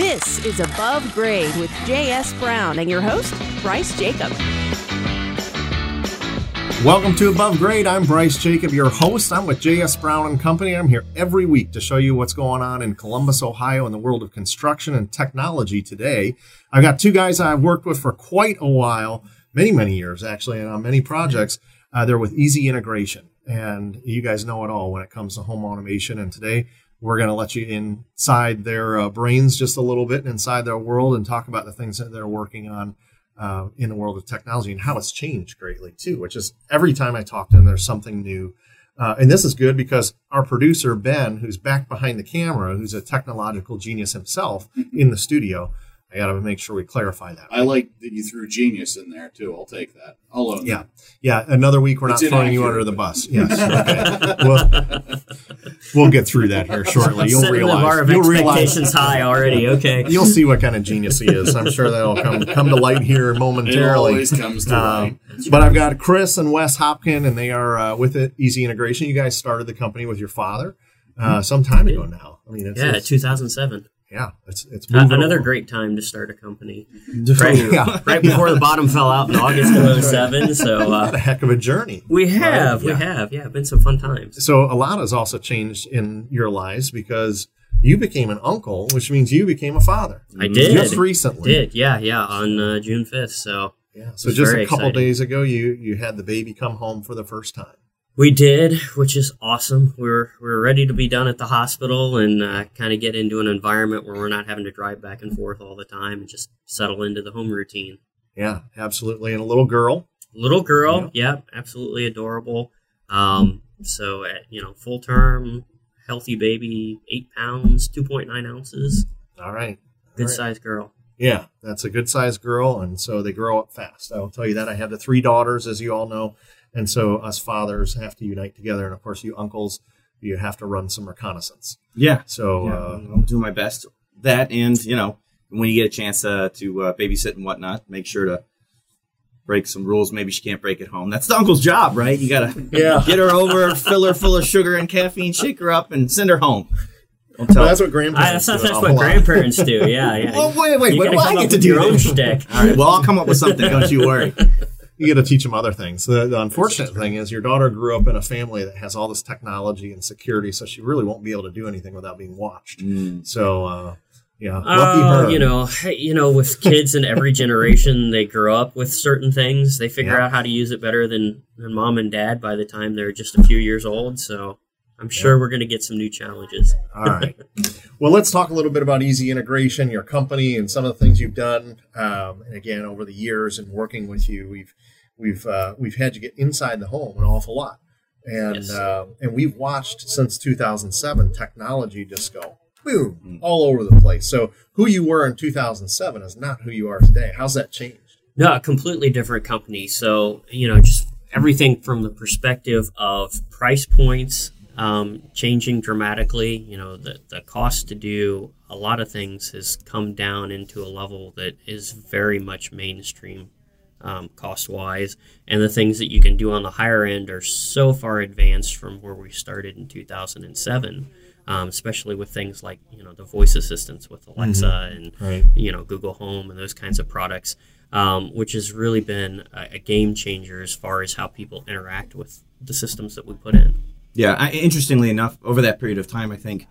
This is Above Grade with J.S. Brown and your host, Bryce Jacob. Welcome to Above Grade. I'm Bryce Jacob, your host. I'm with J.S. Brown and Company. I'm here every week to show you what's going on in Columbus, Ohio, in the world of construction and technology today. I've got two guys I've worked with for quite a while, many, many years actually, and on many projects. Uh, they're with Easy Integration, and you guys know it all when it comes to home automation. And today we're going to let you inside their uh, brains just a little bit and inside their world and talk about the things that they're working on uh, in the world of technology and how it's changed greatly too. Which is every time I talk to them, there's something new. Uh, and this is good because our producer Ben, who's back behind the camera, who's a technological genius himself in the studio, I got to make sure we clarify that. I like that you threw genius in there too. I'll take that. I'll own Yeah, yeah. Another week we're It's not throwing you under the bus. Yes, okay. we'll, we'll get through that here shortly. You'll Setting the realize. bar of You'll realize. expectations high already. Okay. You'll see what kind of genius he is. I'm sure that'll come come to light here It momentarily. always comes to Um, light. but I've got Chris and Wes Hopkin, and they are uh, with it. Easy Integration. You guys started the company with your father uh, some time ago now. I mean, it's, Yeah, it's- 2007. Yeah, it's it's Uh, another along. great time to start a company. Right, Yeah. right before the bottom fell out in August of 07. So What a uh, heck of a journey. we have, Right, we yeah. have, yeah, been some fun times. So a lot has also changed in your lives because you became an uncle, which means you became a father. I did. just recently. I Did, yeah, yeah, on uh, June 5th. So Yeah. So just a couple exciting. days ago, you you had the baby come home for the first time. We did, which is awesome. We were we were ready to be done at the hospital and uh, kind of get into an environment where we're not having to drive back and forth all the time and just settle into the home routine. Yeah, absolutely. And a little girl. little girl yeah, absolutely adorable um so at you know full term healthy baby eight pounds 2.9 ounces All right. good All right. sized girl Yeah, that's a good sized girl, and so they grow up fast. I will tell you that. I have the three daughters, as you all know, and so us fathers have to unite together, and of course, you uncles, you have to run some reconnaissance. Yeah. So yeah, uh, I'll do my best. That and you know when you get a chance uh, to uh, babysit and whatnot, make sure to break some rules. Maybe she can't break at home. That's the uncle's job, right? You gotta Yeah. get her over, fill her full of sugar and caffeine, shake her up, and send her home. Don't well, that's what grandparents. I, that's do that's an what lot. grandparents do yeah yeah Oh, wait, wait, you wait, gotta well, I get to do your own this. shtick All right. Well, I'll come up with something. Don't you worry. You got to teach them other things. The, the unfortunate thing is, your daughter grew up in a family that has all this technology and security, so she really won't be able to do anything without being watched. So, uh, yeah, lucky Oh, her. you know, you know, with kids in every generation, they grow up with certain things. They figure Yeah. out how to use it better than, than mom and dad by the time they're just a few years old. So I'm sure we're going to get some new challenges. All right. Well, let's talk a little bit about Easy Integration, your company, and some of the things you've done. Um, and again, over the years and working with you, we've we've uh, we've had to get inside the home an awful lot, and Yes. uh, and we've watched since 2007 technology just go boom all over the place. So who you were in 2007 is not who you are today. How's that changed? No, a completely different company. So, you know, just everything from the perspective of price points um, changing dramatically. You know, the, the cost to do a lot of things has come down into a level that is very much mainstream um, cost wise. And the things that you can do on the higher end are so far advanced from where we started in 2007. Um, especially with things like you know the voice assistants with Alexa and Right. you know Google Home and those kinds of products, um, which has really been a, a game changer as far as how people interact with the systems that we put in. Yeah, I, interestingly enough, over that period of time, I think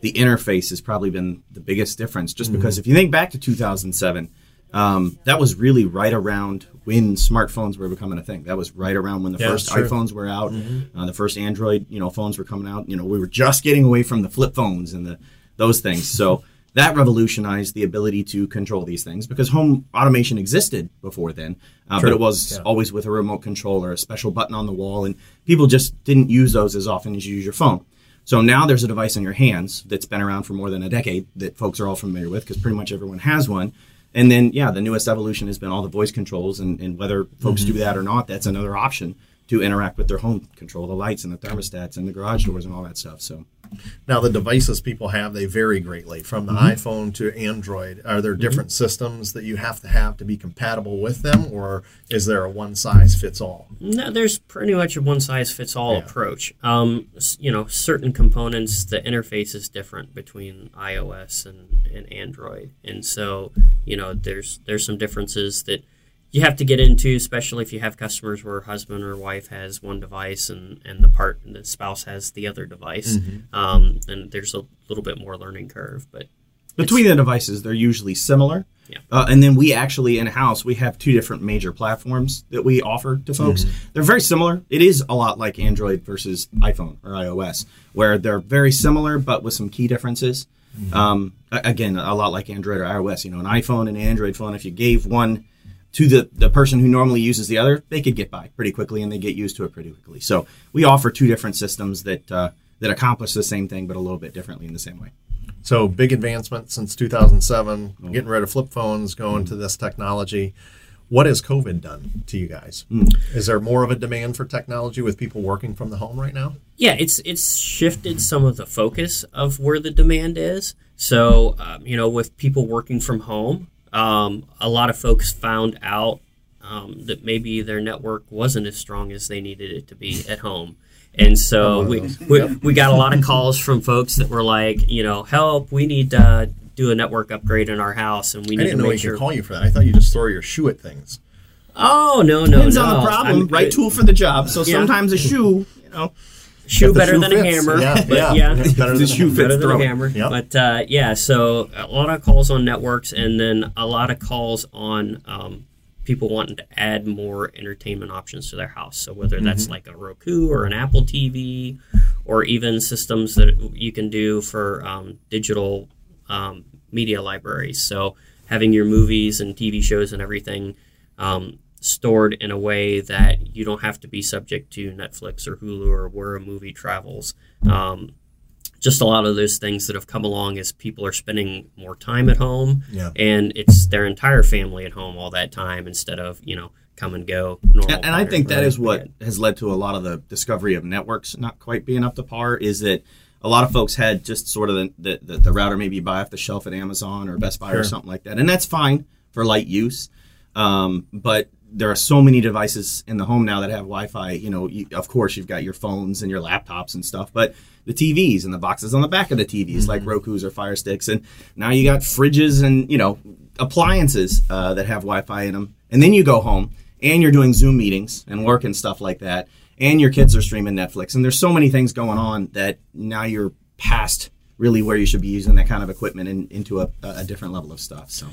the interface has probably been the biggest difference. Just because if you think back to 2007, um, that was really right around when smartphones were becoming a thing. That was right around when the Yeah, first iPhones were out, uh, the first Android, you know, phones were coming out. You know, we were just getting away from the flip phones and the those things. So that revolutionized the ability to control these things because home automation existed before then, uh, but it was Yeah. always with a remote control or a special button on the wall, and people just didn't use those as often as you use your phone. So now there's a device in your hands that's been around for more than a decade that folks are all familiar with because pretty much everyone has one. And then, yeah, the newest evolution has been all the voice controls, and, and whether folks do mm-hmm. that or not, that's another option to interact with their home, control the lights and the thermostats and the garage doors and all that stuff. So Now, the devices people have, they vary greatly from the iPhone to Android. Are there different systems that you have to have to be compatible with them, or is there a one size fits all? No, there's pretty much a one size fits all Yeah. approach. Um, you know, certain components, the interface is different between iOS and, and Android, and so you know, there's there's some differences that you have to get into, especially if you have customers where husband or wife has one device and and the part the spouse has the other device. Um, and there's a little bit more learning curve, but between the devices, they're usually similar. Yeah. Uh, and then we actually in house we have two different major platforms that we offer to folks. They're very similar. It is a lot like Android versus iPhone or iOS, where they're very similar but with some key differences. Um, again, a lot like Android or iOS. You know, an iPhone and an Android phone. If you gave one to the, the person who normally uses the other, they could get by pretty quickly and they get used to it pretty quickly. So we offer two different systems that uh, that accomplish the same thing but a little bit differently in the same way. So, big advancement since 2007, getting rid of flip phones, going to this technology. What has COVID done to you guys? Is there more of a demand for technology with people working from the home right now? Yeah, it's it's shifted some of the focus of where the demand is. So, um, you know, with people working from home, um, a lot of folks found out um, that maybe their network wasn't as strong as they needed it to be at home. And so we, we, we got a lot of calls from folks that were like, you know, help, we need to do a network upgrade in our house and we I need didn't to know make we sure. could call you for that. I thought you just throw your shoe at things. oh, no, no, Depends no. on the problem, I'm- right tool for the job. So Yeah. sometimes a shoe, you know, Shoe the better shoe than a hammer. Yeah, but yeah. yeah. It's better The than shoe fits. better than a hammer. Yep. But uh, yeah, so a lot of calls on networks, and then a lot of calls on um, people wanting to add more entertainment options to their house. So whether that's like a Roku or an Apple TV, or even systems that you can do for um, digital um, media libraries. So having your movies and TV shows and everything. Stored in a way that you don't have to be subject to Netflix or Hulu or where a movie travels. Um, just a lot of those things that have come along as people are spending more time at home Yeah. and it's their entire family at home all that time instead of you know come and go normal and, and I think that is what has led to a lot of the discovery of networks not quite being up to par. Is that a lot of folks had just sort of the the, the, the router maybe buy off the shelf at Amazon or Best Buy or something like that, and that's fine for light use. Um, but there are so many devices in the home now that have Wi-Fi. You know, you, of course, you've got your phones and your laptops and stuff, but the TVs and the boxes on the back of the TVs, like Roku's or Fire Sticks, and now you got fridges and you know appliances uh, that have Wi-Fi in them. And then you go home and you're doing Zoom meetings and work and stuff like that, and your kids are streaming Netflix, and there's so many things going on that now you're past really where you should be using that kind of equipment in, into a, a different level of stuff. So.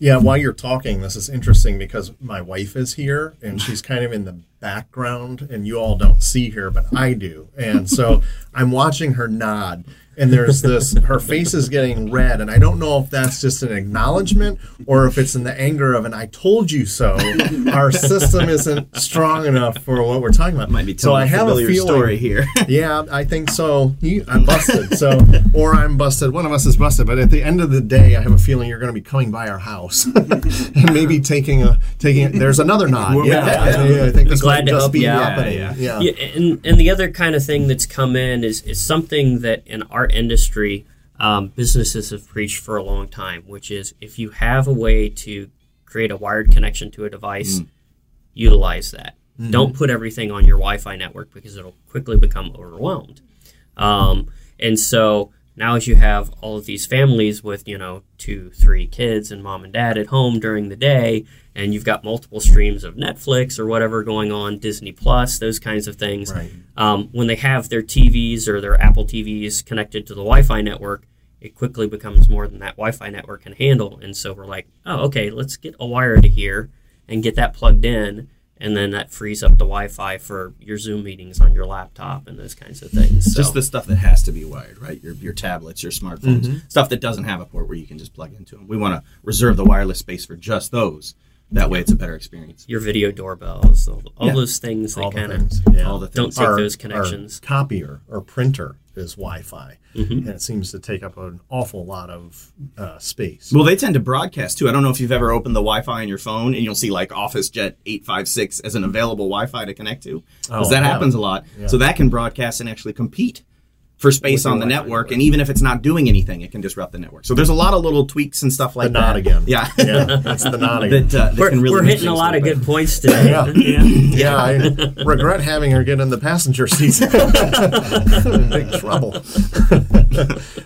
Yeah, while you're talking, this is interesting because my wife is here and she's kind of in the background, and you all don't see her, but I do. And so I'm watching her nod, and there's this, her face is getting red, and I don't know if that's just an acknowledgement or if it's in the anger of an I told you so. Our system isn't strong enough for what we're talking about. Might be so telling I a have a familiar feeling story here. yeah, I think so. You, I'm busted. So, or I'm busted. One of us is busted. But at the end of the day, I have a feeling you're going to be coming by our house and maybe taking a taking. There's another nod. Yeah, I, I think this Glad to help be you out. happening. Yeah, Yeah, Yeah, and and the other kind of thing that's come in is is something that in our industry um, businesses have preached for a long time, which is if you have a way to create a wired connection to a device, utilize that. Don't put everything on your Wi-Fi network because it'll quickly become overwhelmed. Um, and so now, as you have all of these families with you know two, three kids and mom and dad at home during the day, and you've got multiple streams of Netflix or whatever going on, Disney Plus, those kinds of things. Right. Um, when they have their TVs or their Apple TVs connected to the Wi-Fi network, it quickly becomes more than that Wi-Fi network can handle. And so we're like, oh, okay, let's get a wire to here and get that plugged in. And then that frees up the Wi-Fi for your Zoom meetings on your laptop and those kinds of things. So, Just the stuff that has to be wired, right? Your, your tablets, your smartphones, mm-hmm. stuff that doesn't have a port where you can just plug into them. We want to reserve the wireless space for just those. That way, it's a better experience. your video doorbells, all, all Yeah. those things that kind of. Yeah. All the don't things. take Our- those our connections. copier or printer is Wi-Fi, and it seems to take up an awful lot of uh, space. Well, they tend to broadcast too. I don't know if you've ever opened the Wi-Fi on your phone and you'll see like OfficeJet 856 as an available Wi-Fi to connect to. Because Oh, that yeah. happens a lot. Yeah. So that can broadcast and actually compete for space on the Wi-Fi network. And even if it's not doing anything, it can disrupt the network. So there's a lot of little tweaks and stuff like the that. nod again. Yeah. yeah, that's the nod again. that, uh, that We're, can really we're hitting a lot of little good points today. Yeah. yeah. Yeah, I regret having her get in the passenger seat. Big trouble.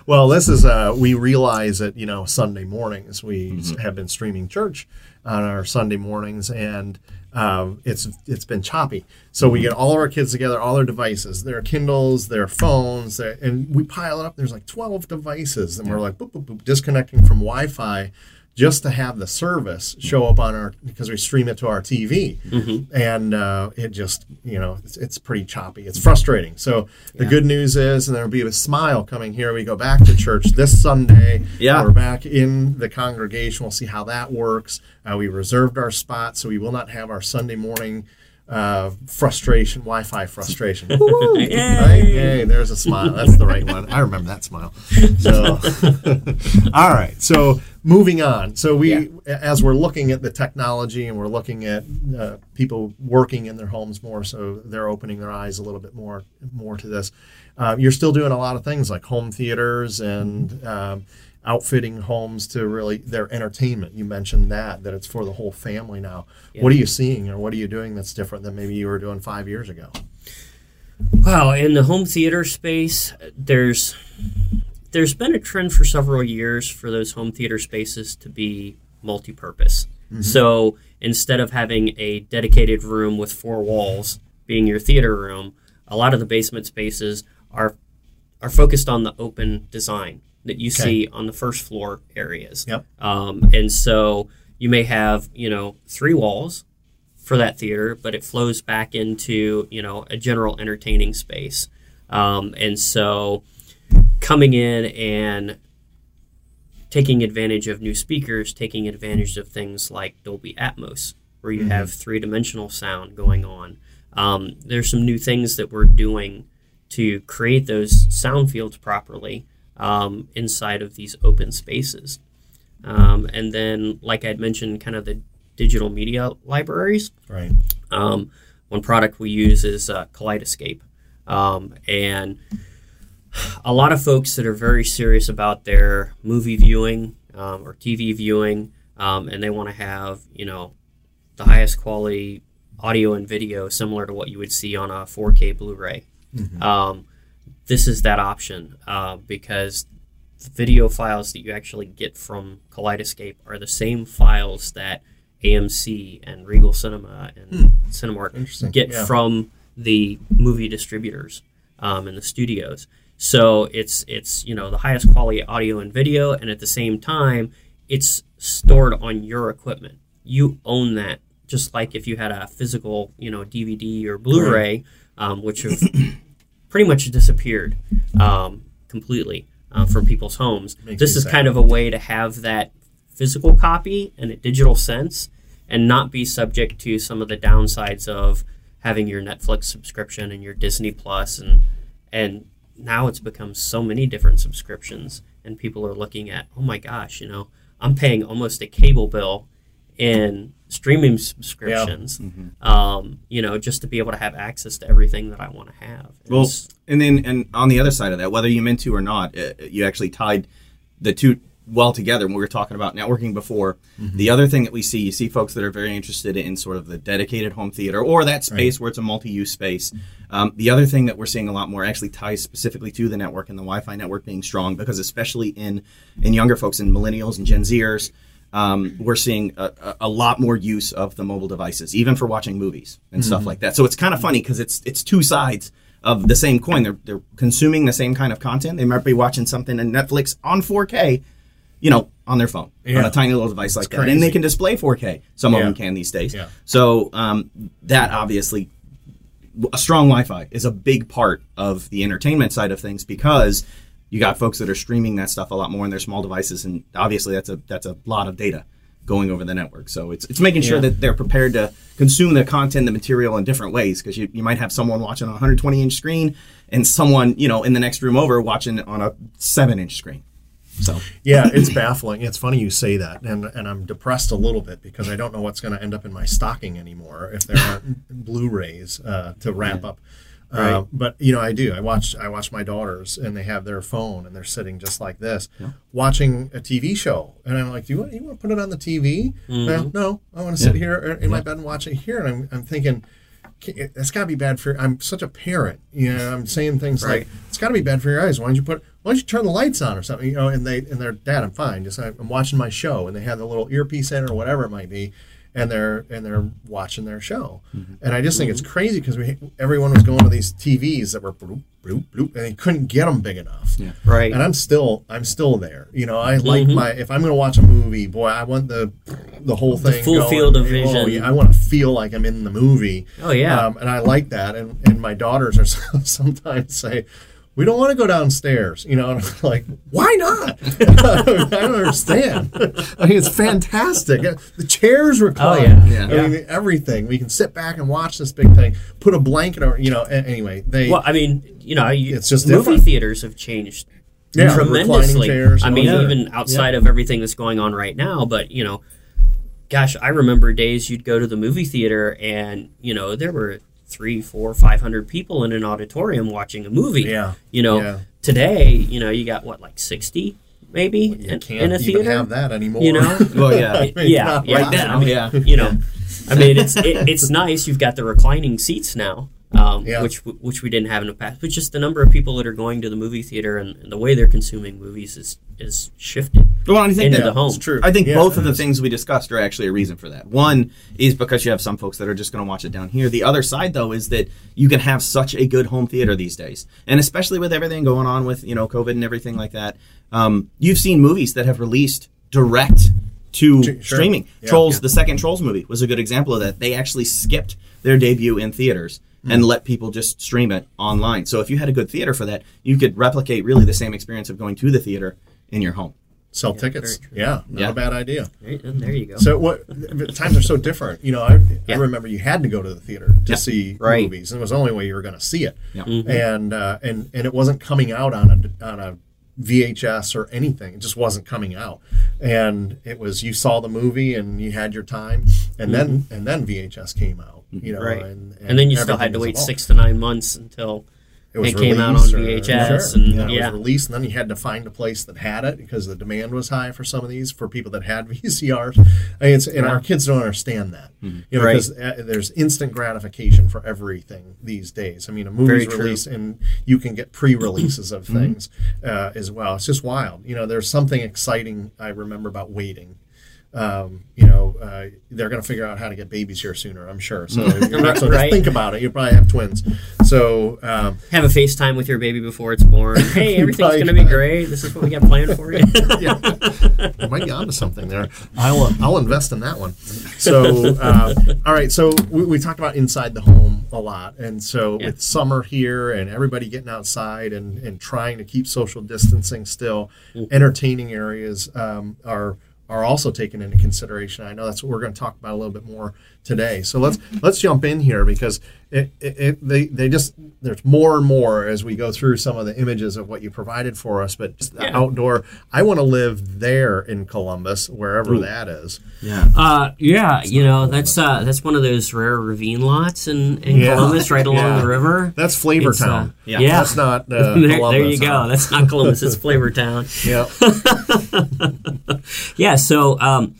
well, this is uh, we realize that you know Sunday mornings we s- have been streaming church on our Sunday mornings, and um, it's it's been choppy. So we get all of our kids together, all their devices, their Kindles, their phones, their, and we pile it up. There's like 12 devices, and we're like boop, boop, boop, disconnecting from Wi-Fi just to have the service show up on our because we stream it to our TV, and uh, it just you know it's, it's pretty choppy. It's frustrating. So the good news is, and there'll be a smile coming here. We go back to church this Sunday. Yeah. we're back in the congregation. We'll see how that works. Uh, we reserved our spot, so we will not have our Sunday morning. Uh, frustration, Wi-Fi frustration. Woo-hoo. Right? Yay, there's a smile. That's the right one. I remember that smile. So, all right. So moving on. So we, as we're looking at the technology and we're looking at uh, people working in their homes more, so they're opening their eyes a little bit more, more to this. Uh, you're still doing a lot of things like home theaters and um, outfitting homes to really their entertainment. You mentioned that that it's for the whole family now. What are you seeing, or what are you doing that's different than maybe you were doing five years ago? Wow, in the home theater space, there's there's been a trend for several years for those home theater spaces to be multi-purpose. Mm-hmm. So instead of having a dedicated room with four walls being your theater room, a lot of the basement spaces are are focused on the open design that you see on the first floor areas. Yep. Um, and so you may have you know three walls for that theater, but it flows back into you know a general entertaining space. Um, and so coming in and taking advantage of new speakers, taking advantage of things like Dolby Atmos, where you have three dimensional sound going on. Um, there's some new things that we're doing to create those sound fields properly um, inside of these open spaces. Um, and then, like I'd mentioned, kind of the digital media libraries. Right. Um, one product we use is uh, Kaleidoscape, um, and a lot of folks that are very serious about their movie viewing um, or TV viewing, um, and they want to have you know the highest quality audio and video, similar to what you would see on a 4K Blu-ray. Um, this is that option uh, because the video files that you actually get from Kaleidoscape are the same files that AMC and Regal Cinema and Cinemark get Yeah. from the movie distributors um, and the studios. So it's it's you know the highest quality audio and video, and at the same time, it's stored on your equipment. You own that, just like if you had a physical you know DVD or Blu-ray, um, which have pretty much disappeared um, completely uh, from people's homes. Makes this is sad. kind of a way to have that physical copy in a digital sense and not be subject to some of the downsides of having your Netflix subscription and your Disney Plus and and now it's become so many different subscriptions and people are looking at oh my gosh you know I'm paying almost a cable bill in streaming subscriptions um, you know just to be able to have access to everything that I want to have Well, It's- and then and on the other side of that, whether you meant to or not, uh, you actually tied the two well together. When we were talking about networking before, the other thing that we see, you see folks that are very interested in sort of the dedicated home theater or that space where it's a multi-use space. Um, the other thing that we're seeing a lot more actually ties specifically to the network and the Wi-Fi network being strong because especially in in younger folks and millennials and Gen Zers. Um, we're seeing a, a, lot more use of the mobile devices, even for watching movies and stuff like that. So it's kind of funny because it's it's two sides of the same coin. They're they're consuming the same kind of content. They might be watching something in Netflix on 4K, you know, on their phone on a tiny little device like that, and they can display 4K. Some of them can these days. Yeah. So um, that obviously a strong Wi-Fi is a big part of the entertainment side of things because you got folks that are streaming that stuff a lot more in their small devices, and obviously that's a that's a lot of data going over the network. So it's it's making sure Yeah. that they're prepared to consume the content, the material in different ways because you, you might have someone watching on a 120 inch screen and someone you know in the next room over watching on a seven inch screen. So Yeah, it's baffling. It's funny you say that, and and I'm depressed a little bit because I don't know what's going to end up in my stocking anymore if there aren't Blu-rays uh, to wrap up. Uh, but you know, I do. I watch. I watch my daughters, and they have their phone, and they're sitting just like this, watching a TV show. And I'm like, "Do you want? You want to put it on the TV? No, no. I want to sit here in my bed and watch it here." And I'm, I'm thinking, "K- that's got to be bad for. I'm such a parent. You know, I'm saying things Right. like, "It's got to be bad for your eyes. Why don't you put? Why don't you turn the lights on or something?" You know, and they and they're, "Dad, I'm fine. Just I'm watching my show." And they have the little earpiece in or whatever it might be, and they're and they're watching their show. And I just think it's crazy because we everyone was going to these TVs that were bloop bloop bloop, and they couldn't get them big enough. Yeah. Right. And I'm still I'm still there. You know, I like my if I'm going to watch a movie, boy, I want the the whole thing full going. field of Oh, vision. yeah, I want to feel like I'm in the movie. Oh, yeah. Um, and I like that. And and my daughters are sometimes say. We don't want to go downstairs, you know. And I'm like, why not? I don't understand. I mean, it's fantastic. Uh, the chairs oh, recline. yeah. Yeah. I mean, everything. We can sit back and watch this big thing. Put a blanket over, you know. Anyway, they. Well, I mean, you know, you, It's just movie different. theaters have changed Yeah, tremendously. chairs I mean, all even outside of everything that's going on right now, but you know, gosh, I remember days you'd go to the movie theater and you know there were three, four, five hundred people in an auditorium watching a movie. Yeah. You know, Yeah. today, you know, you got what like sixty maybe you in, can't in a even theater. have that anymore. You know, well, yeah, I mean, yeah, yeah, right now. yeah. you know, I mean, it's it, it's nice. You've got the reclining seats now, um, Yeah. which which we didn't have in the past. But just the number of people that are going to the movie theater and, and the way they're consuming movies is is shifted Well, I think into that, the home. It's true. I think Yeah, both of the things we discussed are actually a reason for that. One is because you have some folks that are just going to watch it down here. The other side, though, is that you can have such a good home theater these days, and especially with everything going on with you know COVID and everything like that. Um, you've seen movies that have released direct to Sure. streaming. Yeah. Trolls, Yeah. the second Trolls movie, was a good example of that. They actually skipped their debut in theaters. Hmm. And let people just stream it online. So if you had a good theater for that, you could replicate really the same experience of going to the theater in your home. Sell tickets. Yeah, not Yeah. a bad idea. Right, there you go. So what? Times are so different. You know, I, Yeah. I remember you had to go to the theater to Yeah. see Right. movies, and it was the only way you were going to see it. Yeah. And uh, and and it wasn't coming out on a on a VHS or anything. It just wasn't coming out. And it was you saw the movie and you had your time, and then mm-hmm. and then VHS came out. You know, right, and, and, then you still had to wait six to nine months until it, was it came out on or- VHS Sure. and- it yeah. was released, and then you had to find a place that had it because the demand was high for some of these for people that had VCRs. I mean, and our kids don't understand that, Mm-hmm. you know, Right. because uh, there's instant gratification for everything these days. I mean, a movie's Very true. released, and you can get pre-releases of Mm-hmm. things uh, as well. It's just wild. You know, there's something exciting I remember about waiting. Um, you know, uh, they're going to figure out how to get babies here sooner, I'm sure. So, you're not, so just think about it. You probably have twins, so um, have a FaceTime with your baby before it's born. Hey, everything's going to be great. This is what we got planned for you. yeah, you might be onto something there. I'll I'll invest in that one. So, uh, all right. So we, we talked about inside the home a lot, and so Yeah. with summer here and everybody getting outside and and trying to keep social distancing still, entertaining areas um, are are also taken into consideration. I know that's what we're going to talk about a little bit more today. So let's let's jump in here because it, it, it they they just there's more and more as we go through some of the images of what you provided for us. But just the Yeah. outdoor, I want to live there in Columbus, wherever that is. Yeah. Uh, yeah, you know that's uh, that's one of those rare ravine lots in, in Yeah. Columbus, right along Yeah. the river. That's Flavor It's, uh, Town. yeah. yeah. That's not uh, there, there Columbus, you go. huh? That's not Columbus. It's Flavor Town. yeah. Yeah. So, um,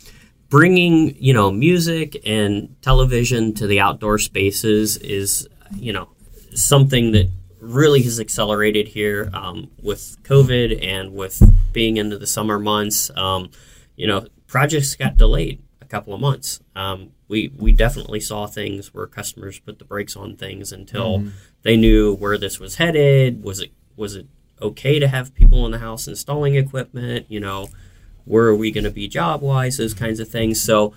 bringing you know music and television to the outdoor spaces is you know something that really has accelerated here um, with COVID and with being into the summer months. Um, you know, projects got delayed a couple of months. Um, we we definitely saw things where customers put the brakes on things until they knew where this was headed. Was it was it okay to have people in the house installing equipment? You know, where are we going to be job wise? Those kinds of things. So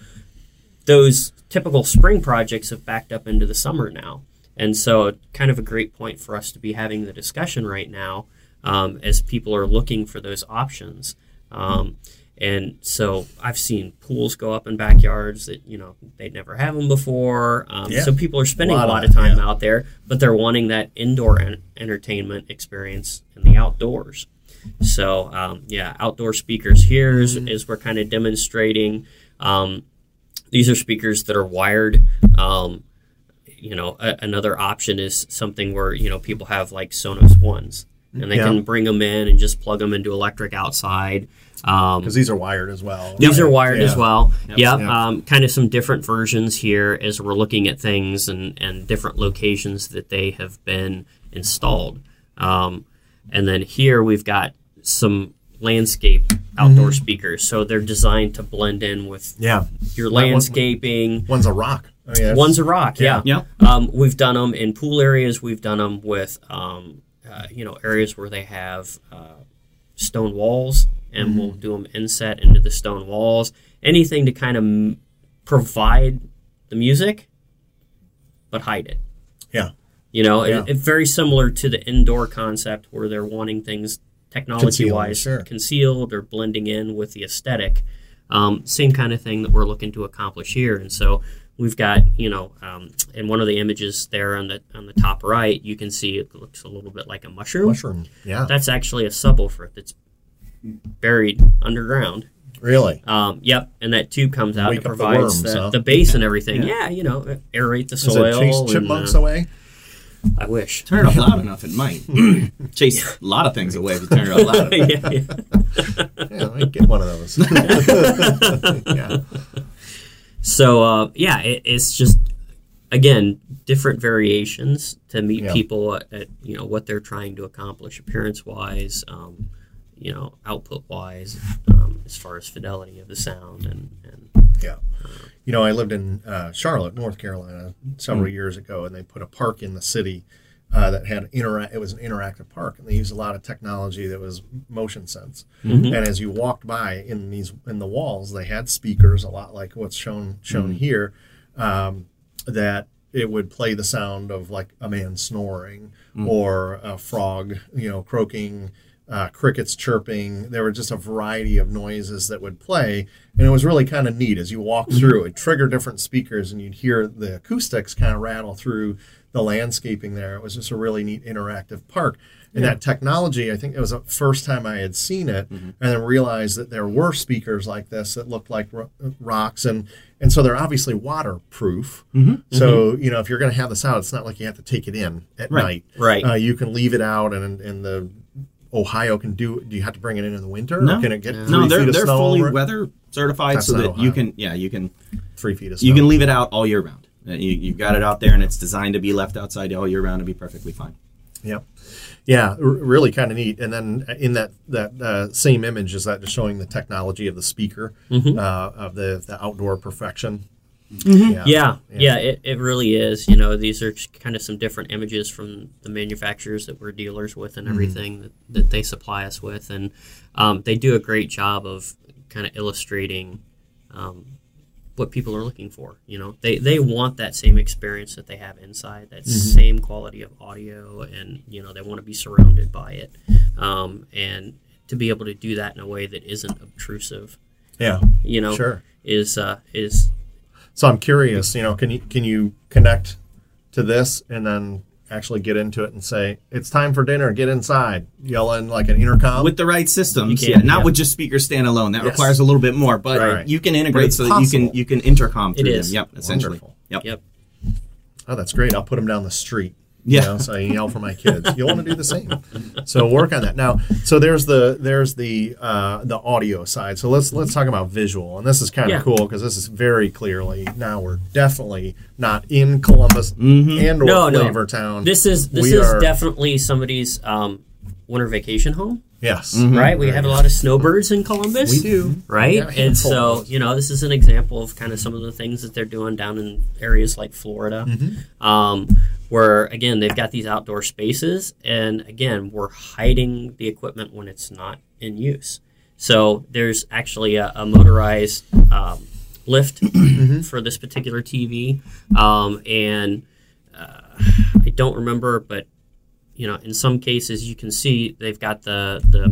those typical spring projects have backed up into the summer now. And so, kind of a great point for us to be having the discussion right now um, as people are looking for those options. Um, and so I've seen pools go up in backyards that you know they'd never have them before. Um, Yeah. So people are spending A a lot lot, of of time yeah. out there, but they're wanting that indoor en- entertainment experience in the outdoors. So um, yeah, outdoor speakers here is, Mm-hmm. is we're kind of demonstrating. Um, these are speakers that are wired. Um, you know, a, another option is something where you know people have like Sonos ones, and they Yeah. can bring them in and just plug them into electric outside. Um, Because these are wired as well. these are wired Yeah. as well. Yep. Yep. Yep. Um, kind of some different versions here as we're looking at things and, and different locations that they have been installed. Um, and then here we've got some landscape outdoor speakers. So they're designed to blend in with Yeah. your landscaping. One's a rock. Oh, yeah. One's a rock, yeah. Yeah. Um, we've done them in pool areas. We've done them with, um, uh, you know, areas where they have uh, stone walls, and we'll do them inset into the stone walls. Anything to kind of m- provide the music, but hide it. Yeah. You know, Yeah. it, it's very similar to the indoor concept where they're wanting things technology wise sure. concealed or blending in with the aesthetic. Um, same kind of thing that we're looking to accomplish here. And so we've got, you know, um, in one of the images there on the on the top right, you can see it looks a little bit like a mushroom. Mushroom. Yeah. That's actually a subwoofer that's buried underground. really. Um, yep, and that tube comes out Wake and the provides worms, the, huh? the bass and everything. Yeah. you know, aerate the Does soil. it chase and, chipmunks uh, away? I wish. Turn it up loud enough, it might chase a lot of things away if you turn it up loud. enough. yeah, yeah. Yeah, I get one of those. yeah. So uh, yeah, it, it's just again different variations to meet Yeah. people at, at you know what they're trying to accomplish appearance wise, um, you know output wise, um, as far as fidelity of the sound and, and Yeah. You know, I lived in uh, Charlotte, North Carolina, several Hmm. years ago, and they put a park in the city uh, that had interact. It was an interactive park, and they used a lot of technology that was motion sense. Mm-hmm. And as you walked by in these in the walls, they had speakers, a lot like what's shown shown here, um, that it would play the sound of like a man snoring or a frog, you know, croaking uh, crickets chirping. There were just a variety of noises that would play, and it was really kind of neat as you walk through. It triggered different speakers, and you'd hear the acoustics kind of rattle through the landscaping there. It was just a really neat interactive park. And that technology, I think it was the first time I had seen it, and then realized that there were speakers like this that looked like ro- rocks, and and so they're obviously waterproof. So you know if you're going to have this out, it's not like you have to take it in at Right. night. Right. Uh, you can leave it out, and and the Ohio can do. Do you have to bring it in in the winter? No. or can it get No, they're they're fully weather certified That's so that Ohio. you can yeah you can three feet of snow? you can leave it out all year round. Uh, You, you've got it out there and it's designed to be left outside all year round and be perfectly fine. Yep. Yeah, r- really kind of neat. And then in that that uh, same image is that just showing the technology of the speaker Mm-hmm. uh, of the the outdoor perfection. Yeah, yeah, it, it really is. You know, these are kind of some different images from the manufacturers that we're dealers with and everything that, that they supply us with. And um, they do a great job of kind of illustrating um, what people are looking for. You know, they, they want that same experience that they have inside, that same quality of audio, and, you know, they want to be surrounded by it. Um, and to be able to do that in a way that isn't obtrusive, Yeah. you know, Sure. is, uh, is So I'm curious. You know, can you can you connect to this and then actually get into it and say it's time for dinner? Get inside. Yell in like an intercom. With the right systems, can, yeah, not yeah. with just speakers standalone. That Yes. requires a little bit more, but Right. you can integrate it's so that you can you can intercom It through is. them. Yep, essentially. Wonderful. Yep. yep. Oh, that's great. I'll put them down the street. Yeah. You know, so I yell for my kids. You'll want to do the same. So work on that. Now, so there's the there's the uh, the audio side. So let's let's talk about visual. And this is kind of Yeah. cool because this is very clearly now we're definitely not in Columbus and or No, no. Flavortown. This is this We is are- definitely somebody's um, winter vacation home, yes. right? We have a lot of snowbirds in Columbus. We do. Right, Yeah, and so you know this is an example of kind of some of the things that they're doing down in areas like Florida, Mm-hmm. um, where again they've got these outdoor spaces, and again we're hiding the equipment when it's not in use. So there's actually a, a motorized um, lift Mm-hmm. for this particular TV, um, and uh, I don't remember, but you know, in some cases you can see they've got the the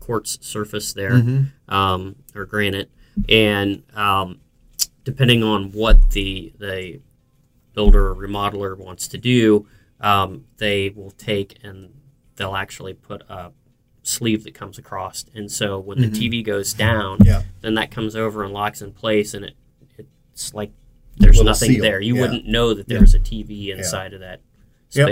quartz surface there, um, or granite, and um, depending on what the the builder or remodeler wants to do, um, they will take and they'll actually put a sleeve that comes across, and so when the TV goes down, Yeah. then that comes over and locks in place, and it it's like there's nothing seal, there. You yeah. wouldn't know that Yeah. there's a TV inside of that Yep.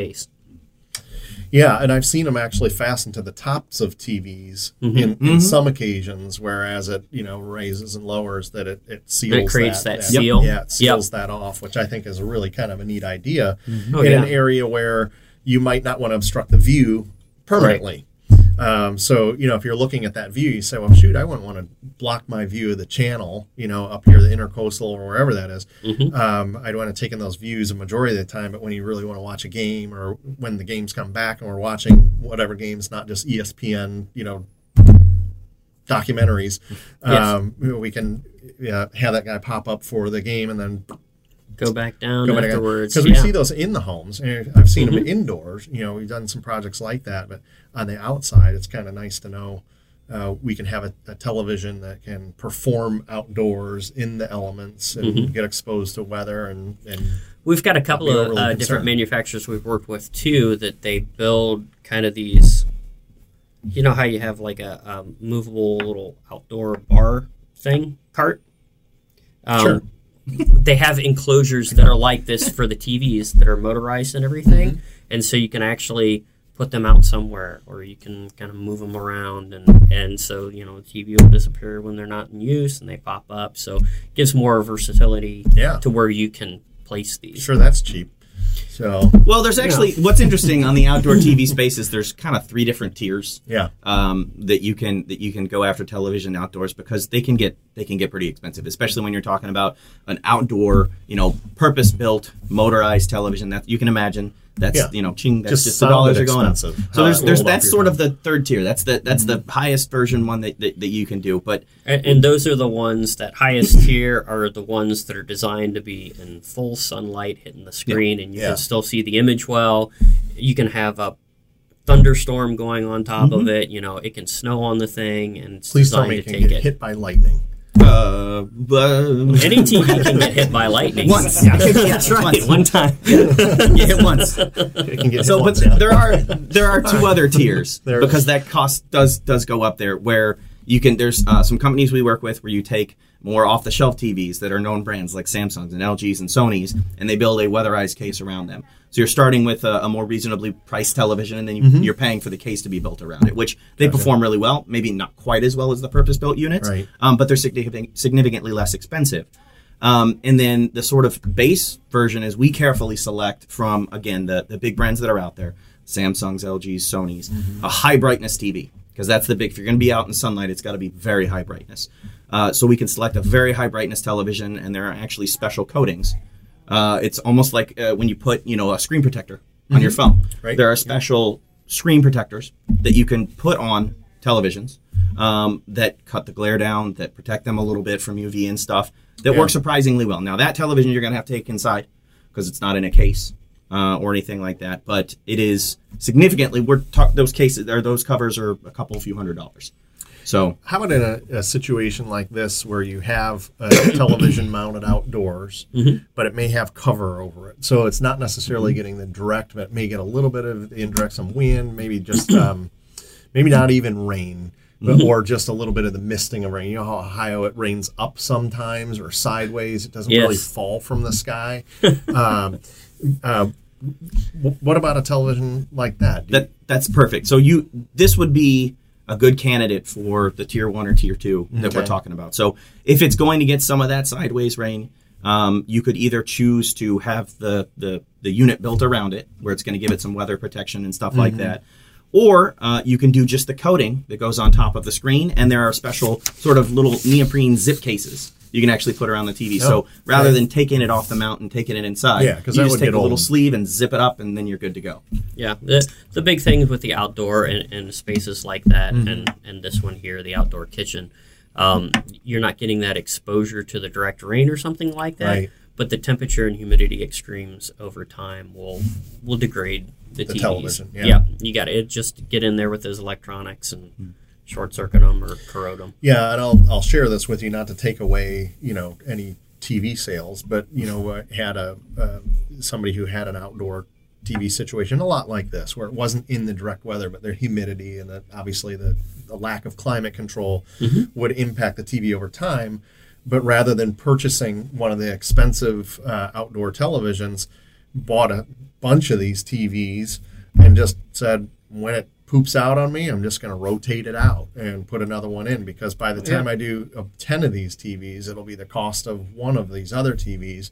Space. Yeah, and I've seen them actually fastened to the tops of TVs mm-hmm. in, in mm-hmm. some occasions, whereas it you know raises and lowers that it, it seals creates that that seal. Yeah, it seals Yep. that off, which I think is a really kind of a neat idea mm-hmm. Oh, in yeah. an area where you might not want to obstruct the view permanently. Um, so you know, if you're looking at that view, you say, "Well, shoot, I wouldn't want to block my view of the channel, you know, up here, the intercoastal or wherever that is. Um, I'd want to take in those views a majority of the time. But when you really want to watch a game, or when the games come back and we're watching whatever games, not just ESPN, you know, documentaries, Yes. um, we can yeah, have that guy pop up for the game and then Go back down go back afterwards. because yeah. Mm-hmm. we see those in the homes. And I've seen them indoors. You know, we've done some projects like that, but on the outside, it's kind of nice to know uh, we can have a, a television that can perform outdoors in the elements and Mm-hmm. get exposed to weather and, and We've got a couple of uh, different manufacturers we've worked with too that they build kind of these. You know how you have like a, um movable little outdoor bar thing cart. Um, Sure. They have enclosures that are like this for the TVs that are motorized and everything, Mm-hmm. and so you can actually put them out somewhere, or you can kind of move them around, and and so you know the TV will disappear when they're not in use, and they pop up. So it gives more versatility Yeah. to where you can place these. sure that's cheap. So Well, there's actually what's interesting on the outdoor TV spaces. There's kind of three different tiers yeah, um, that you can that you can go after television outdoors because they can get they can get pretty expensive, especially when you're talking about an outdoor, you know, purpose built motorized television. That you can imagine. That's Yeah. you know, ching. That's Just just, the dollars are going up. So there's Uh, there's rolled that's your sort of the third tier. That's the that's the highest version one that, that, that you can do. But And, and those are the ones that highest tier are the ones that are designed to be in full sunlight hitting the screen, and you Yeah. can still see the image well. You can have a thunderstorm going on top of it. You know, it can snow on the thing, and it's Mm-hmm. please tell designed me to it can take get it. hit by lightning. Uh, but Any TV can get hit by lightning once, That's right, Once. one time. you hit once. It can get So, hit but once, yeah. there are there are two other tiers There- because that cost does does go up there. Where you can there's uh, some companies we work with where you take more off the shelf TVs that are known brands like Samsungs and LGs and Sony's, and they build a weatherized case around them. So you're starting with a, a more reasonably priced television, and then you, Mm-hmm. you're paying for the case to be built around it, which they perform really well. Maybe not quite as well as the purpose built units, Right. um, but they're significant, significantly less expensive. Um, and then the sort of base version is we carefully select from again the the big brands that are out there: Samsung's, LG's, Sony's, a high brightness TV because that's the big. If you're going to be out in sunlight, it's got to be very high brightness. Uh, so we can select a very high brightness television, and there are actually special coatings. Uh, it's almost like uh, when you put you know a screen protector on your phone. Right. There are special screen protectors that you can put on televisions um, that cut the glare down, that protect them a little bit from UV and stuff. That Yeah. work surprisingly well. Now that television you're going to have to take inside because it's not in a case uh, or anything like that. But it is significantly. We're ta- those cases or those covers are a couple few hundred dollars. So How about in a, a situation like this where you have a television mounted outdoors, but it may have cover over it? So it's not necessarily getting the direct, but it may get a little bit of indirect, some wind, maybe just, um, maybe not even rain, but, or just a little bit of the misting of rain. You know how Ohio it rains up sometimes or sideways, it doesn't really fall from the sky. um, uh, w- what about a television like that? That that's perfect. So you this would be a good candidate for the tier one or tier two that we're talking about. So if it's going to get some of that sideways rain, um, you could either choose to have the, the the unit built around it, where it's going to give it some weather protection and stuff like that. Or uh, you can do just the coating that goes on top of the screen, and there are special sort of little neoprene zip cases you can actually put around the TV. Oh, so rather okay. than taking it off the mount and taking it inside, Yeah, 'cause you just would take get a little old. sleeve and zip it up, and then you're good to go. Yeah, the the big thing with the outdoor and, and spaces like that, Mm-hmm. and and this one here, the outdoor kitchen, um, you're not getting that exposure to the direct rain or something like that. Right. But the temperature and humidity extremes over time will will degrade the, The TVs. television, yeah. you got it. Just get in there with those electronics and short circuit them or corrode them. Yeah, and I'll I'll share this with you, not to take away you know any TV sales, but you know I had a uh, somebody who had an outdoor TV situation a lot like this, where it wasn't in the direct weather, but the humidity and the, obviously the, the lack of climate control would impact the TV over time. But rather than purchasing one of the expensive uh, outdoor televisions, bought a bunch of these TVs and just said, when it poops out on me, I'm just going to rotate it out and put another one in because by the time I do uh, 10 of these TVs, it'll be the cost of one of these other TVs.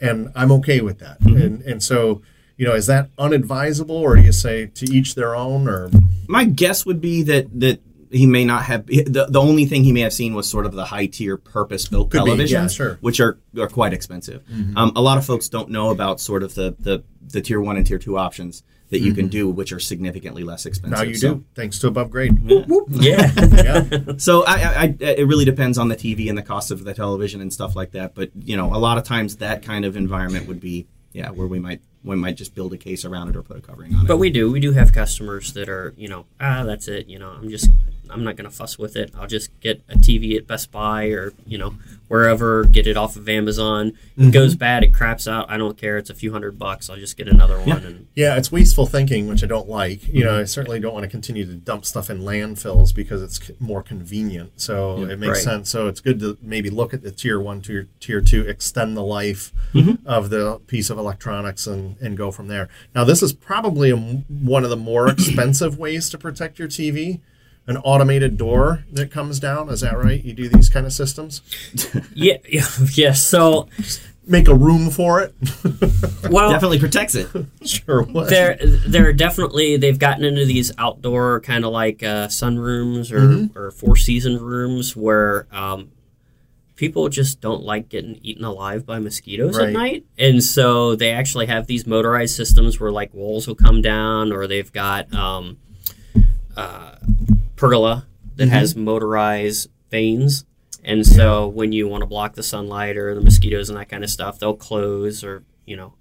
And I'm okay with that. And, and so, you know, is that unadvisable or do you say to each their own or? My guess would be that that he may not have the, the only thing he may have seen was sort of the high tier purpose built televisions, yeah, sure. Mm-hmm. which are are quite expensive. Um, a lot of folks don't know about sort of the the, the tier one and tier two options that you can do, which are significantly less expensive. Now you So- do, thanks to above grade. Whoop, whoop. Yeah. Yeah. So I, I, I, it really depends on the TV and the cost of the television and stuff like that. But you know, a lot of times that kind of environment would be, yeah, where we might we might just build a case around it or put a covering on it. But we do. We do have customers that are, you know, ah, that's it. You know, I'm just, I'm not going to fuss with it. I'll just get a TV at Best Buy or, you know, wherever, get it off of Amazon. It mm-hmm. goes bad, it craps out. I don't care. It's a few hundred bucks. I'll just get another one. And Yeah, it's wasteful thinking, which I don't like. You know, I certainly don't want to continue to dump stuff in landfills because it's more convenient. So it makes right. sense. So it's good to maybe look at the tier one, tier tier two, extend the life mm-hmm. of the piece of electronics, and and go from there. Now, this is probably a m one of the more expensive ways to protect your TV. An automated door that comes down. Is that right? You do these kind of systems. yeah, yeah, yeah. So, Make a room for it. well, definitely protects it. sure. Would. they're they're definitely they've gotten into these outdoor kind of like uh, sunrooms or or four season rooms where um, people just don't like getting eaten alive by mosquitoes Right. at night, and so they actually have these motorized systems where like walls will come down, or they've got um, uh, pergola that has motorized vanes. And so when you want to block the sunlight or the mosquitoes and that kind of stuff, they'll close or, you know,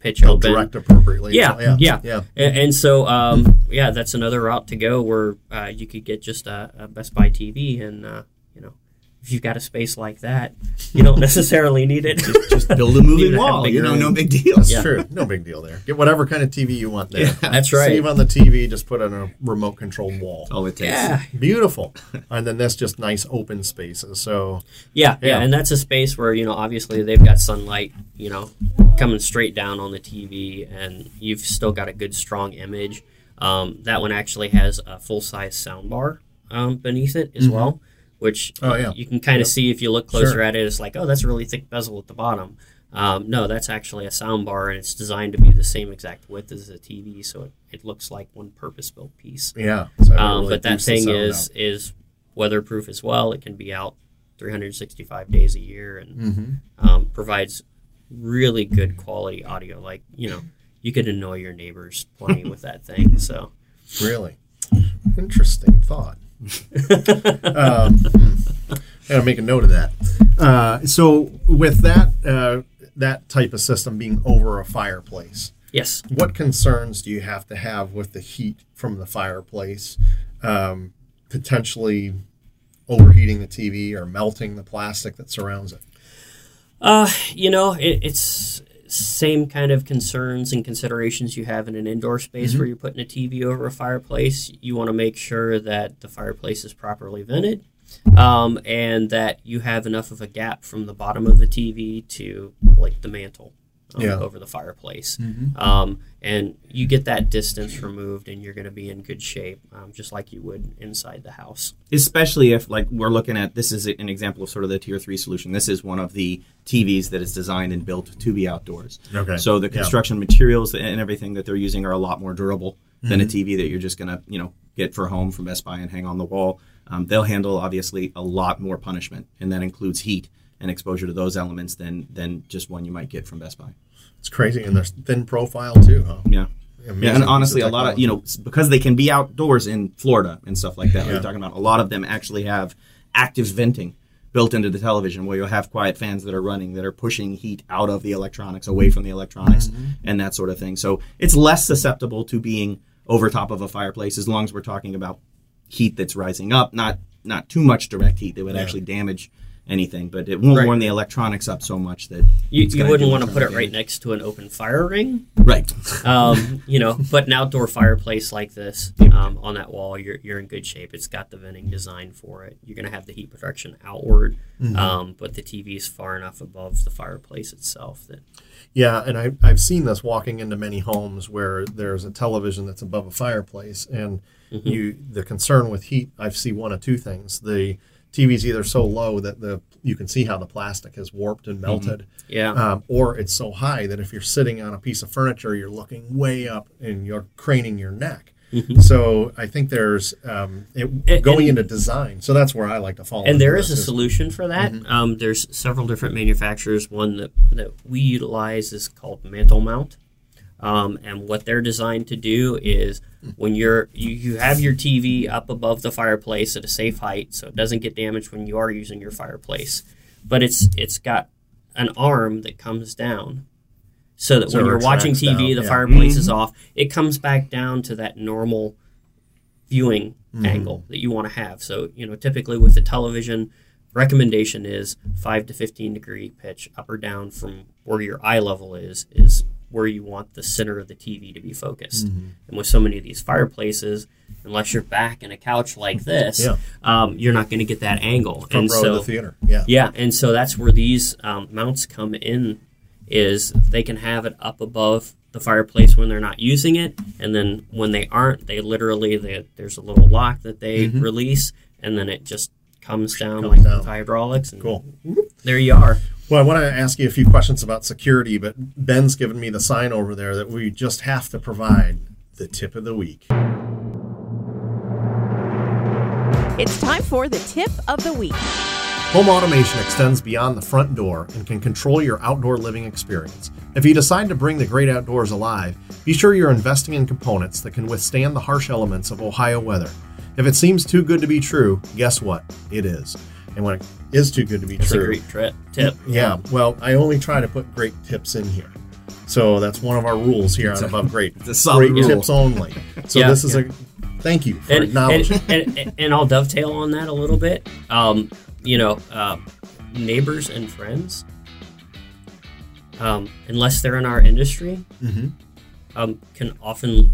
pitch They'll open. direct appropriately. Yeah, yeah, yeah, yeah. And, and so, um, yeah, that's another route to go where uh, you could get just a, a Best Buy TV, and uh, if you've got a space like that, you don't necessarily need it. Just build a moving wall. bigger You know, no big deal. That's Yeah. true. No big deal there. Get whatever kind of TV you want there. That's right. Save on the TV, just put on a remote controlled wall. All it takes. yeah, Beautiful. and then that's just nice open spaces. So, yeah, yeah, Yeah. and that's a space where you know, obviously, they've got sunlight, you know, coming straight down on the TV, and you've still got a good, strong image. Um, that one actually has a full size sound bar um, beneath it as well, which Oh, yeah. you can kind of Yep. see if you look closer Sure. at it. It's like, oh, that's a really thick bezel at the bottom. Um, no, that's actually a sound bar, and it's designed to be the same exact width as a TV, so it, it looks like one purpose-built piece. yeah. So Um, really but that thing is out. is weatherproof as well. It can be out 365 days a year and Mm-hmm. um, provides really good quality audio. Like you know, you could annoy your neighbors playing with that thing. So Really interesting thought. um, gotta make a note of that. Uh, so, with that uh, that type of system being over a fireplace, yes, what concerns do you have to have with the heat from the fireplace um, potentially overheating the TV or melting the plastic that surrounds it? uh, you know, it, it's same kind of concerns and considerations you have in an indoor space where you're putting a TV over a fireplace. You want to make sure that the fireplace is properly vented. Um, and that you have enough of a gap from the bottom of the TV to like the mantel um, Yeah. over the fireplace. Um, and you get that distance removed, and you're going to be in good shape, um, just like you would inside the house. especially if like we're looking at this is an example of sort of the tier three solution this is one of the tvs that is designed and built to be outdoors Okay. so the Yeah. construction materials and everything that they're using are a lot more durable than Mm-hmm. a tv that you're just gonna you know get for home from best buy and hang on the wall um, they'll handle obviously a lot more punishment and that includes heat and exposure to those elements than than just one you might get from best buy It's crazy, and there's thin profile too, huh? yeah Amazing yeah, and honestly, a lot of you know because they can be outdoors in Florida and stuff like that. Like you're talking about a lot of them actually have active venting built into the television, where you'll have quiet fans that are running that are pushing heat out of the electronics, away from the electronics, Mm-hmm. and that sort of thing. So it's less susceptible to being over top of a fireplace as long as we're talking about heat that's rising up. Not not too much direct heat that would Yeah. actually damage anything, but it won't Right. warm the electronics up so much that You, you wouldn't want to put it internal right next to an open fire ring, Right. um, you know. But an outdoor fireplace like this um, on that wall, you're you're in good shape. It's got the venting design for it. You're going to have the heat protection outward, Mm-hmm. um, but the TV is far enough above the fireplace itself that Yeah, and I, I've seen this walking into many homes where there's a television that's above a fireplace, and Mm-hmm. you the concern with heat. I see one of two things: the TV's either so low that the you can see how the plastic has warped and melted, yeah. um, or it's so high that if you're sitting on a piece of furniture, you're looking way up and you're craning your neck. So I think there's um, it, Mm-hmm. And- going and- into design. So that's where I like to follow. and there is a solution for that. Mm-hmm. Um, there's several different manufacturers. One that, that we utilize is called MantelMount. Um, and what they're designed to do is when you're you, you have your TV up above the fireplace at a safe height, so it doesn't get damaged when you are using your fireplace. But it's it's got an arm that comes down, so that So when you're watching TV, down, the yeah. fireplace is off. It comes back down to that normal viewing Mm-hmm. angle that you want to have. So, you know, typically with the television, recommendation is 5 to 15 degree pitch up or down from where your eye level is is where you want the center of the TV to be focused. Mm-hmm. And with so many of these fireplaces, unless you're back in a couch like this, Yeah. um, you're not going to get that angle. front and row so of the theater. Yeah. yeah, and so that's where these um, mounts come in. Is they can have it up above the fireplace when they're not using it, and then when they aren't, they literally they, there's a little lock that they release, and then it just comes down Comes like down. hydraulics. And Cool. There you are. Well, I want to ask you a few questions about security, but Ben's given me the sign over there that we just have to provide the tip of the week. It's time for the tip of the week. Home automation extends beyond the front door and can control your outdoor living experience. If you decide to bring the great outdoors alive, be sure you're investing in components that can withstand the harsh elements of Ohio weather. If it seems too good to be true, guess what? It is. And when it is too good to be It's true, a great tip. Yeah, well, I only try to put great tips in here. So that's one of our rules here on Above Grade. it's a solid great rule. tips only. So Yeah, this is yeah. a thank you for and, acknowledging. and, and, and I'll dovetail on that a little bit. Um, you know, uh, neighbors and friends, um, unless they're in our industry, Mhm. um, can often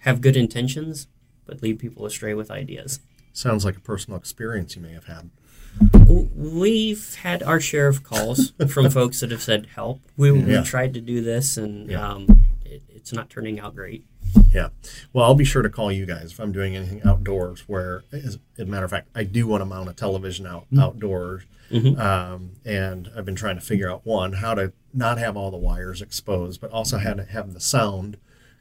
have good intentions but lead people astray with ideas. Sounds like a personal experience you may have had. We've had our share of calls from folks that have said, "Help! We, Yeah. we tried to do this, and Yeah. um, it, it's not turning out great." Yeah. Well, I'll be sure to call you guys if I'm doing anything outdoors. Where, as a matter of fact, I do want to mount a television out outdoors, Mhm. um, and I've been trying to figure out one how to not have all the wires exposed, but also how to have the sound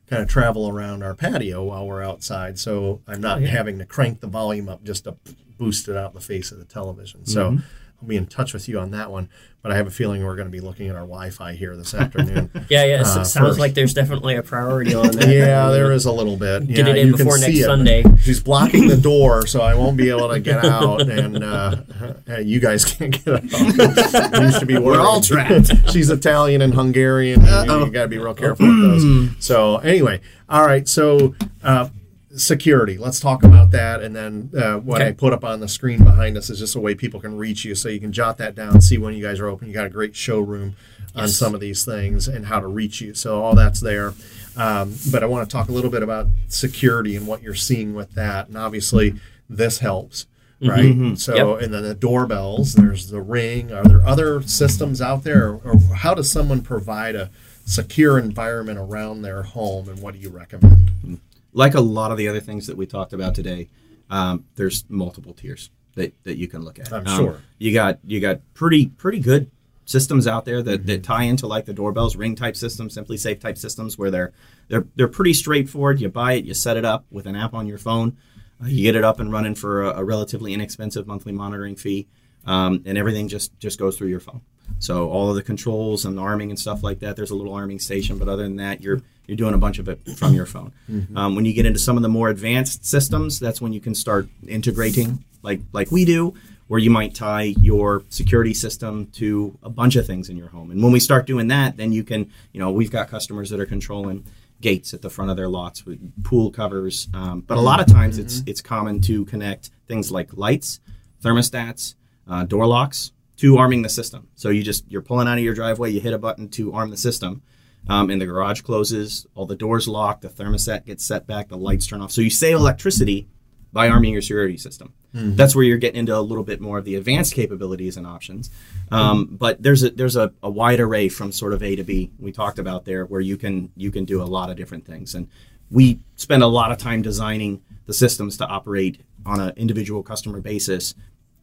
kind of travel around our patio while we're outside, so I'm not oh, yeah. having to crank the volume up just to boost it out the face of the television. So. Mm-hmm. I'll be in touch with you on that one, but I have a feeling we're going to be looking at our Wi-Fi here this afternoon. Yeah, yeah. It Uh, sounds first. like there's definitely a priority on that. Yeah, there is a little bit. Get yeah, it in you before next. Sunday. She's blocking the door, so I won't be able to get out, and uh, you guys can't get out. I used to be We're all trapped. She's Italian and Hungarian. And you, got to be real careful with those. So anyway, all right. So. Uh, Security. Let's talk about that, and then uh, what Okay. I put up on the screen behind us is just a way people can reach you, so you can jot that down, see when you guys are open. You got a great showroom on some of these things and how to reach you. So all that's there. Um, but I want to talk a little bit about security and what you're seeing with that. And obviously, this helps, right? So, and then the doorbells. There's the ring. Are there other systems out there, or, or how does someone provide a secure environment around their home? And what do you recommend? Like a lot of the other things that we talked about today, um, there's multiple tiers that, that you can look at. I'm Um, sure. you got you got pretty pretty good systems out there that, that tie into like the doorbells, ring type systems, SimpliSafe type systems, where they're they're they're pretty straightforward. You buy it, you set it up with an app on your phone, uh, you get it up and running for a, a relatively inexpensive monthly monitoring fee, um, and everything just just goes through your phone. So all of the controls and arming and stuff like that. There's a little arming station, but other than that, you're you're doing a bunch of it from your phone. Um, when you get into some of the more advanced systems, that's when you can start integrating, like like we do, where you might tie your security system to a bunch of things in your home. And when we start doing that, then you can, you know, we've got customers that are controlling gates at the front of their lots with pool covers. Um, but a lot of times it's it's common to connect things like lights, thermostats, uh, door locks to arming the system. So you just you're pulling out of your driveway, you hit a button to arm the system, um, and the garage closes, all the doors lock, the thermostat gets set back, the lights turn off. So you save electricity by arming your security system. That's where you're getting into a little bit more of the advanced capabilities and options. Um, but there's a there's a, a wide array from sort of A to B. We talked about there where you can you can do a lot of different things, and we spend a lot of time designing the systems to operate on an individual customer basis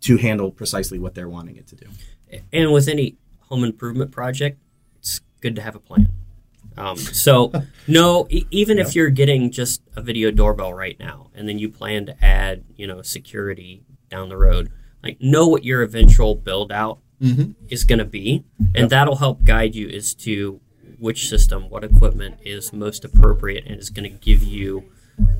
to handle precisely what they're wanting it to do. And with any home improvement project, it's good to have a plan. Um, so, no, e- even if you're getting just a video doorbell right now, and then you plan to add, you know, security down the road, like know what your eventual build out is going to be, and that'll help guide you as to which system, what equipment is most appropriate, and is going to give you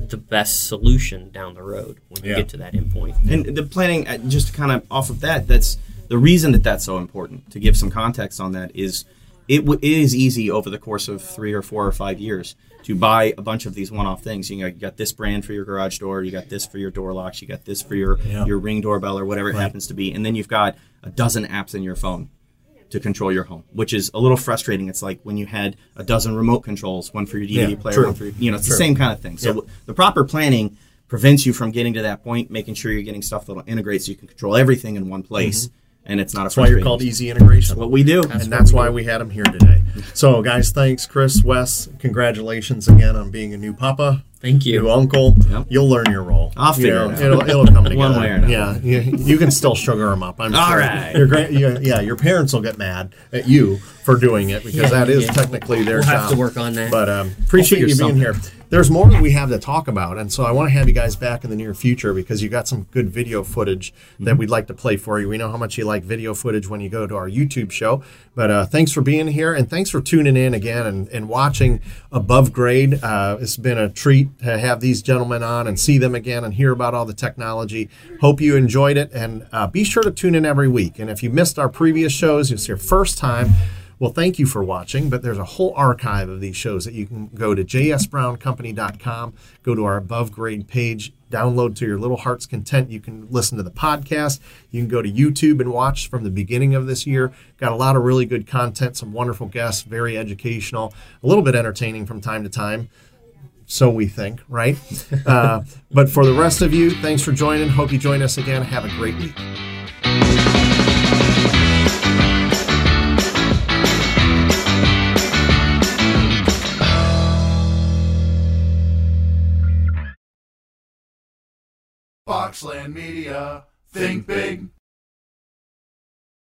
the best solution down the road when you Yeah. get to that endpoint. And the planning, uh, just to kind of off of that, that's the reason that that's so important. To give some context on that is, it, w- it is easy over the course of three or four or five years to buy a bunch of these one-off things. You, know, you got this brand for your garage door, you got this for your door locks, you got this for your Yeah. your ring doorbell or whatever it happens to be, and then you've got a dozen apps in your phone to control your home, which is a little frustrating. It's like when you had a dozen remote controls, one for your DVD Yeah, player, true. one for your, you know, it's True. the same kind of thing. So Yep. the proper planning prevents you from getting to that point, making sure you're getting stuff that'll integrate so you can control everything in one place, mm-hmm. And it's not a. That's why you're called Ez-Integration. What we do. and that's why we had him here today. So, guys, thanks, Chris, Wes. Congratulations again on being a new papa, Thank you. new uncle. Yep. You'll learn your role. I'll You figure know, it out. It'll, it'll come together. One way or another. Yeah, you, you can still sugar them up. I'm All sure. right. Your grand, yeah, yeah, your parents will get mad at you for doing it because Yeah, that is yeah. technically their We'll job. have to work on that. But um, appreciate you figure being here. There's more that we have to talk about, and so I want to have you guys back in the near future because you got some good video footage that we'd like to play for you. We know how much you like video footage when you go to our YouTube show. But uh, thanks for being here, and thanks for tuning in again and, and watching Above Grade. Uh, it's been a treat to have these gentlemen on and see them again and hear about all the technology. Hope you enjoyed it, and uh, be sure to tune in every week. And if you missed our previous shows, it's your first time. Well, thank you for watching, but there's a whole archive of these shows that you can go to jsbrowncompany.com, go to our above grade page, download to your little heart's content. You can listen to the podcast. You can go to YouTube and watch from the beginning of this year. Got a lot of really good content, some wonderful guests, very educational, a little bit entertaining from time to time. So we think, right? uh, but for the rest of you, thanks for joining. Hope you join us again. Have a great week. Boxland Media. Think big.